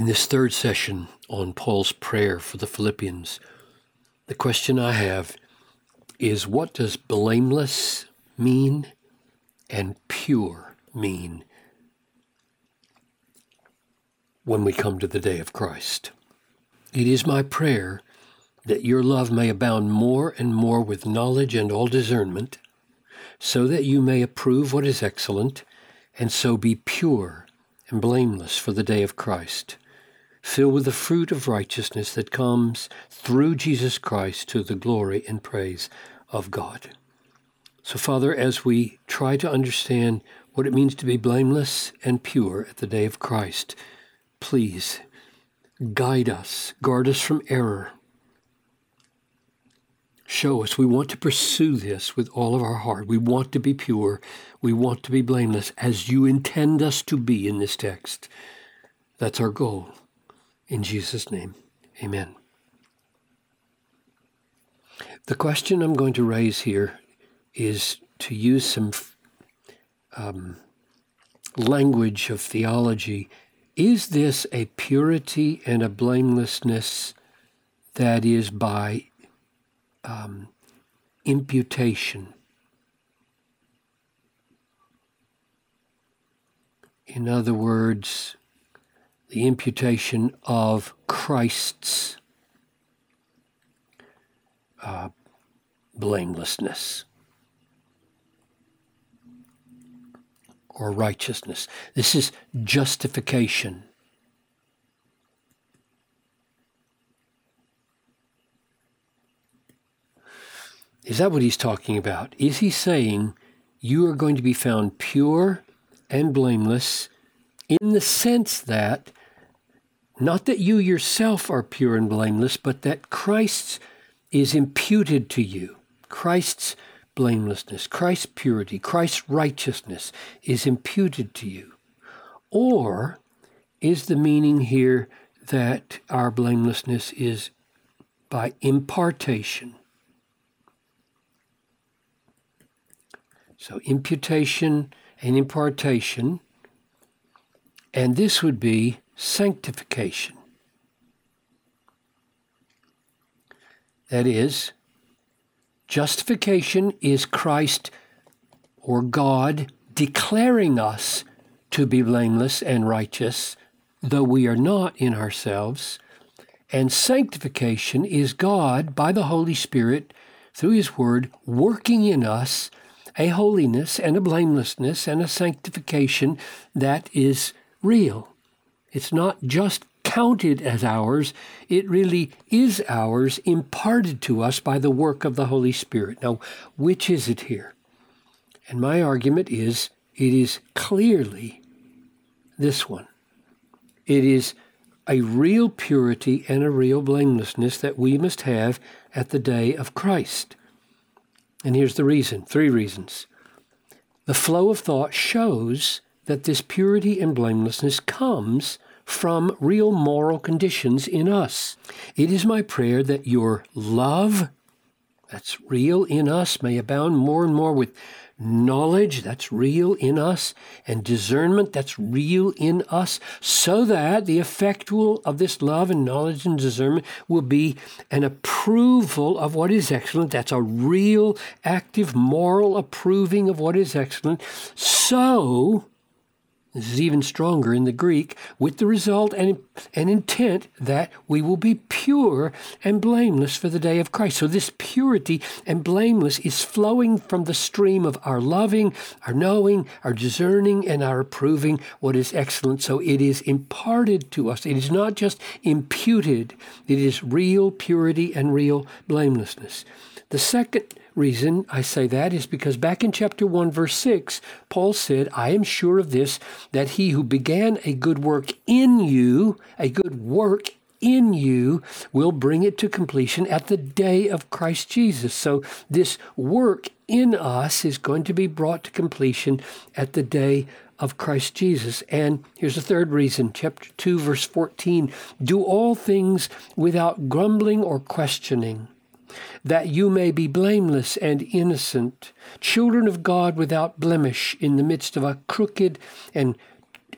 In this third session on Paul's prayer for the Philippians, the question I have is what does blameless mean and pure mean when we come to the day of Christ? It is my prayer that your love may abound more and more with knowledge and all discernment, so that you may approve what is excellent, and so be pure and blameless for the day of Christ, filled with the fruit of righteousness that comes through Jesus Christ to the glory and praise of God. So, Father, as we try to understand what it means to be blameless and pure at the day of Christ, please guide us, guard us from error. Show us we want to pursue this with all of our heart. We want to be pure. We want to be blameless as you intend us to be in this text. That's our goal. In Jesus' name, amen. The question I'm going to raise here is to use some um, language of theology. Is this a purity and a blamelessness that is by um, imputation? In other words, the imputation of Christ's uh, blamelessness or righteousness. This is justification. Is that what he's talking about? Is he saying you are going to be found pure and blameless in the sense that not that you yourself are pure and blameless, but that Christ's is imputed to you. Christ's blamelessness, Christ's purity, Christ's righteousness is imputed to you? Or is the meaning here that our blamelessness is by impartation? So, imputation and impartation, and this would be sanctification. That is, justification is Christ or God declaring us to be blameless and righteous, though we are not in ourselves. And sanctification is God, by the Holy Spirit, through His Word, working in us a holiness and a blamelessness and a sanctification that is real. It's not just counted as ours, it really is ours, imparted to us by the work of the Holy Spirit. Now, which is it here? And my argument is it is clearly this one. It is a real purity and a real blamelessness that we must have at the day of Christ. And here's the reason three reasons. The flow of thought shows that this purity and blamelessness comes from real moral conditions in us. It is my prayer that your love, that's real in us, may abound more and more with knowledge that's real in us and discernment that's real in us so that the effectual of this love and knowledge and discernment will be an approval of what is excellent that's a real active moral approving of what is excellent so this is even stronger in the Greek, with the result and, and intent that we will be pure and blameless for the day of Christ. So, this purity and blameless is flowing from the stream of our loving, our knowing, our discerning, and our approving what is excellent. So, it is imparted to us. It is not just imputed, it is real purity and real blamelessness. The second reason I say that is because back in chapter 1, verse 6, Paul said, I am sure of this, that he who began a good work in you, a good work in you, will bring it to completion at the day of Christ Jesus. So this work in us is going to be brought to completion at the day of Christ Jesus. And here's a third reason, chapter 2, verse 14 do all things without grumbling or questioning that you may be blameless and innocent, children of God without blemish in the midst of a crooked and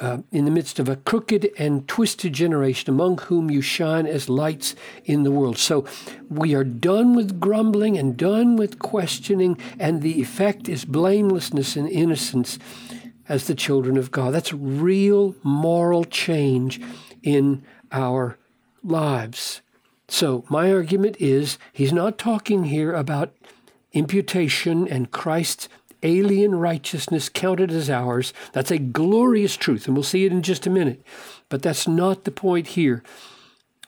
uh, in the midst of a crooked and twisted generation, among whom you shine as lights in the world. So we are done with grumbling and done with questioning, and the effect is blamelessness and innocence as the children of God. That's real moral change in our lives. So, my argument is he's not talking here about imputation and Christ's alien righteousness counted as ours. That's a glorious truth, and we'll see it in just a minute. But that's not the point here.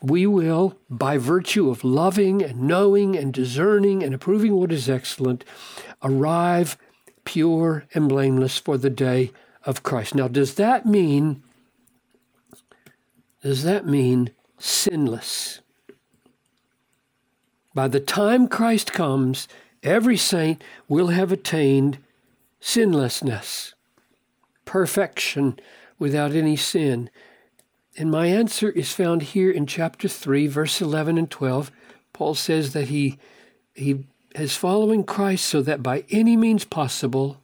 We will, by virtue of loving and knowing and discerning and approving what is excellent, arrive pure and blameless for the day of Christ. Now, does that mean does that mean sinless? By the time Christ comes, every saint will have attained sinlessness, perfection without any sin. And my answer is found here in chapter 3, verse 11 and 12. Paul says that he, he is following Christ so that by any means possible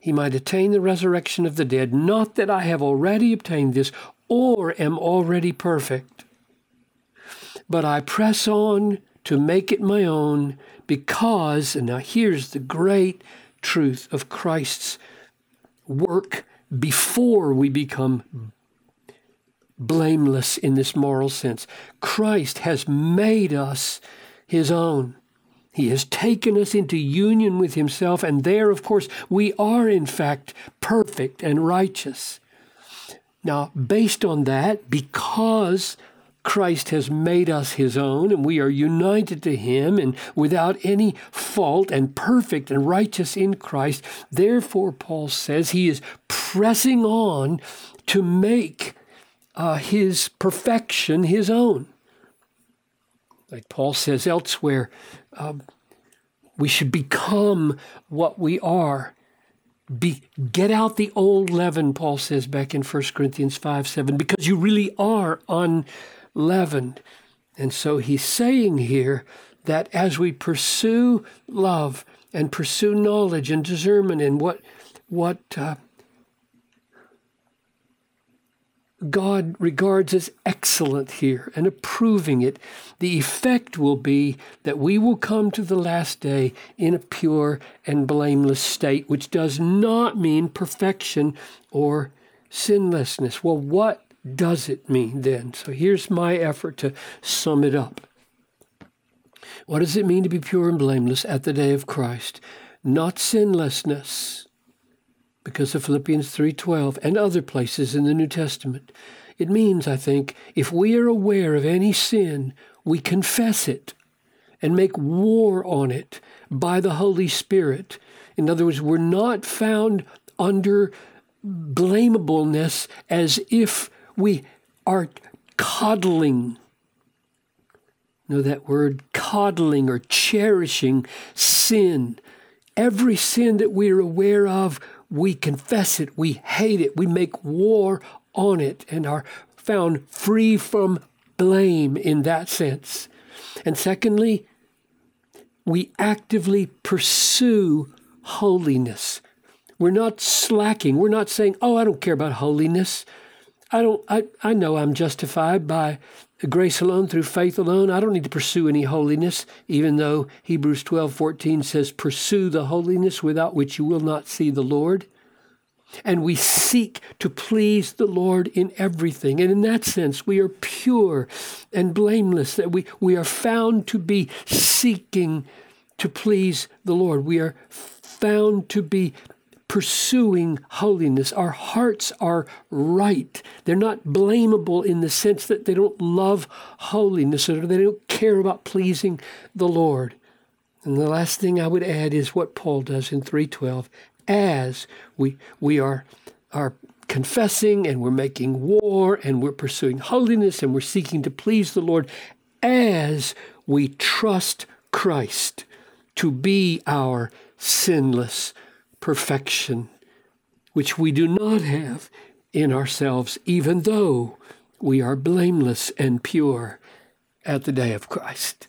he might attain the resurrection of the dead. Not that I have already obtained this or am already perfect, but I press on to make it my own because, and now here's the great truth of Christ's work before we become blameless in this moral sense. Christ has made us his own. He has taken us into union with himself, and there, of course, we are in fact perfect and righteous. Now, based on that, because Christ has made us his own, and we are united to him and without any fault and perfect and righteous in Christ. Therefore, Paul says he is pressing on to make uh, his perfection his own. Like Paul says elsewhere, um, we should become what we are. Be, get out the old leaven, Paul says back in 1 Corinthians 5 7, because you really are un leavened. And so he's saying here that as we pursue love and pursue knowledge and discernment and what what uh, God regards as excellent here and approving it, the effect will be that we will come to the last day in a pure and blameless state, which does not mean perfection or sinlessness. Well, what does it mean then? So here's my effort to sum it up. What does it mean to be pure and blameless at the day of Christ? Not sinlessness, because of Philippians 3:12 and other places in the New Testament. It means, I think, if we are aware of any sin, we confess it and make war on it by the Holy Spirit. In other words, we're not found under blamableness as if we are coddling. know that word coddling or cherishing sin. Every sin that we are aware of, we confess it, we hate it, we make war on it, and are found free from blame in that sense. And secondly, we actively pursue holiness. We're not slacking. We're not saying, oh, I don't care about holiness. I don't I, I know I'm justified by grace alone through faith alone. I don't need to pursue any holiness, even though Hebrews 12, 14 says, Pursue the holiness without which you will not see the Lord. And we seek to please the Lord in everything. And in that sense, we are pure and blameless, that we, we are found to be seeking to please the Lord. We are found to be pursuing holiness. Our hearts are right. They're not blamable in the sense that they don't love holiness or they don't care about pleasing the Lord. And the last thing I would add is what Paul does in 312. As we, we are, are confessing and we're making war and we're pursuing holiness and we're seeking to please the Lord, as we trust Christ to be our sinless perfection, which we do not have in ourselves, even though we are blameless and pure at the day of Christ.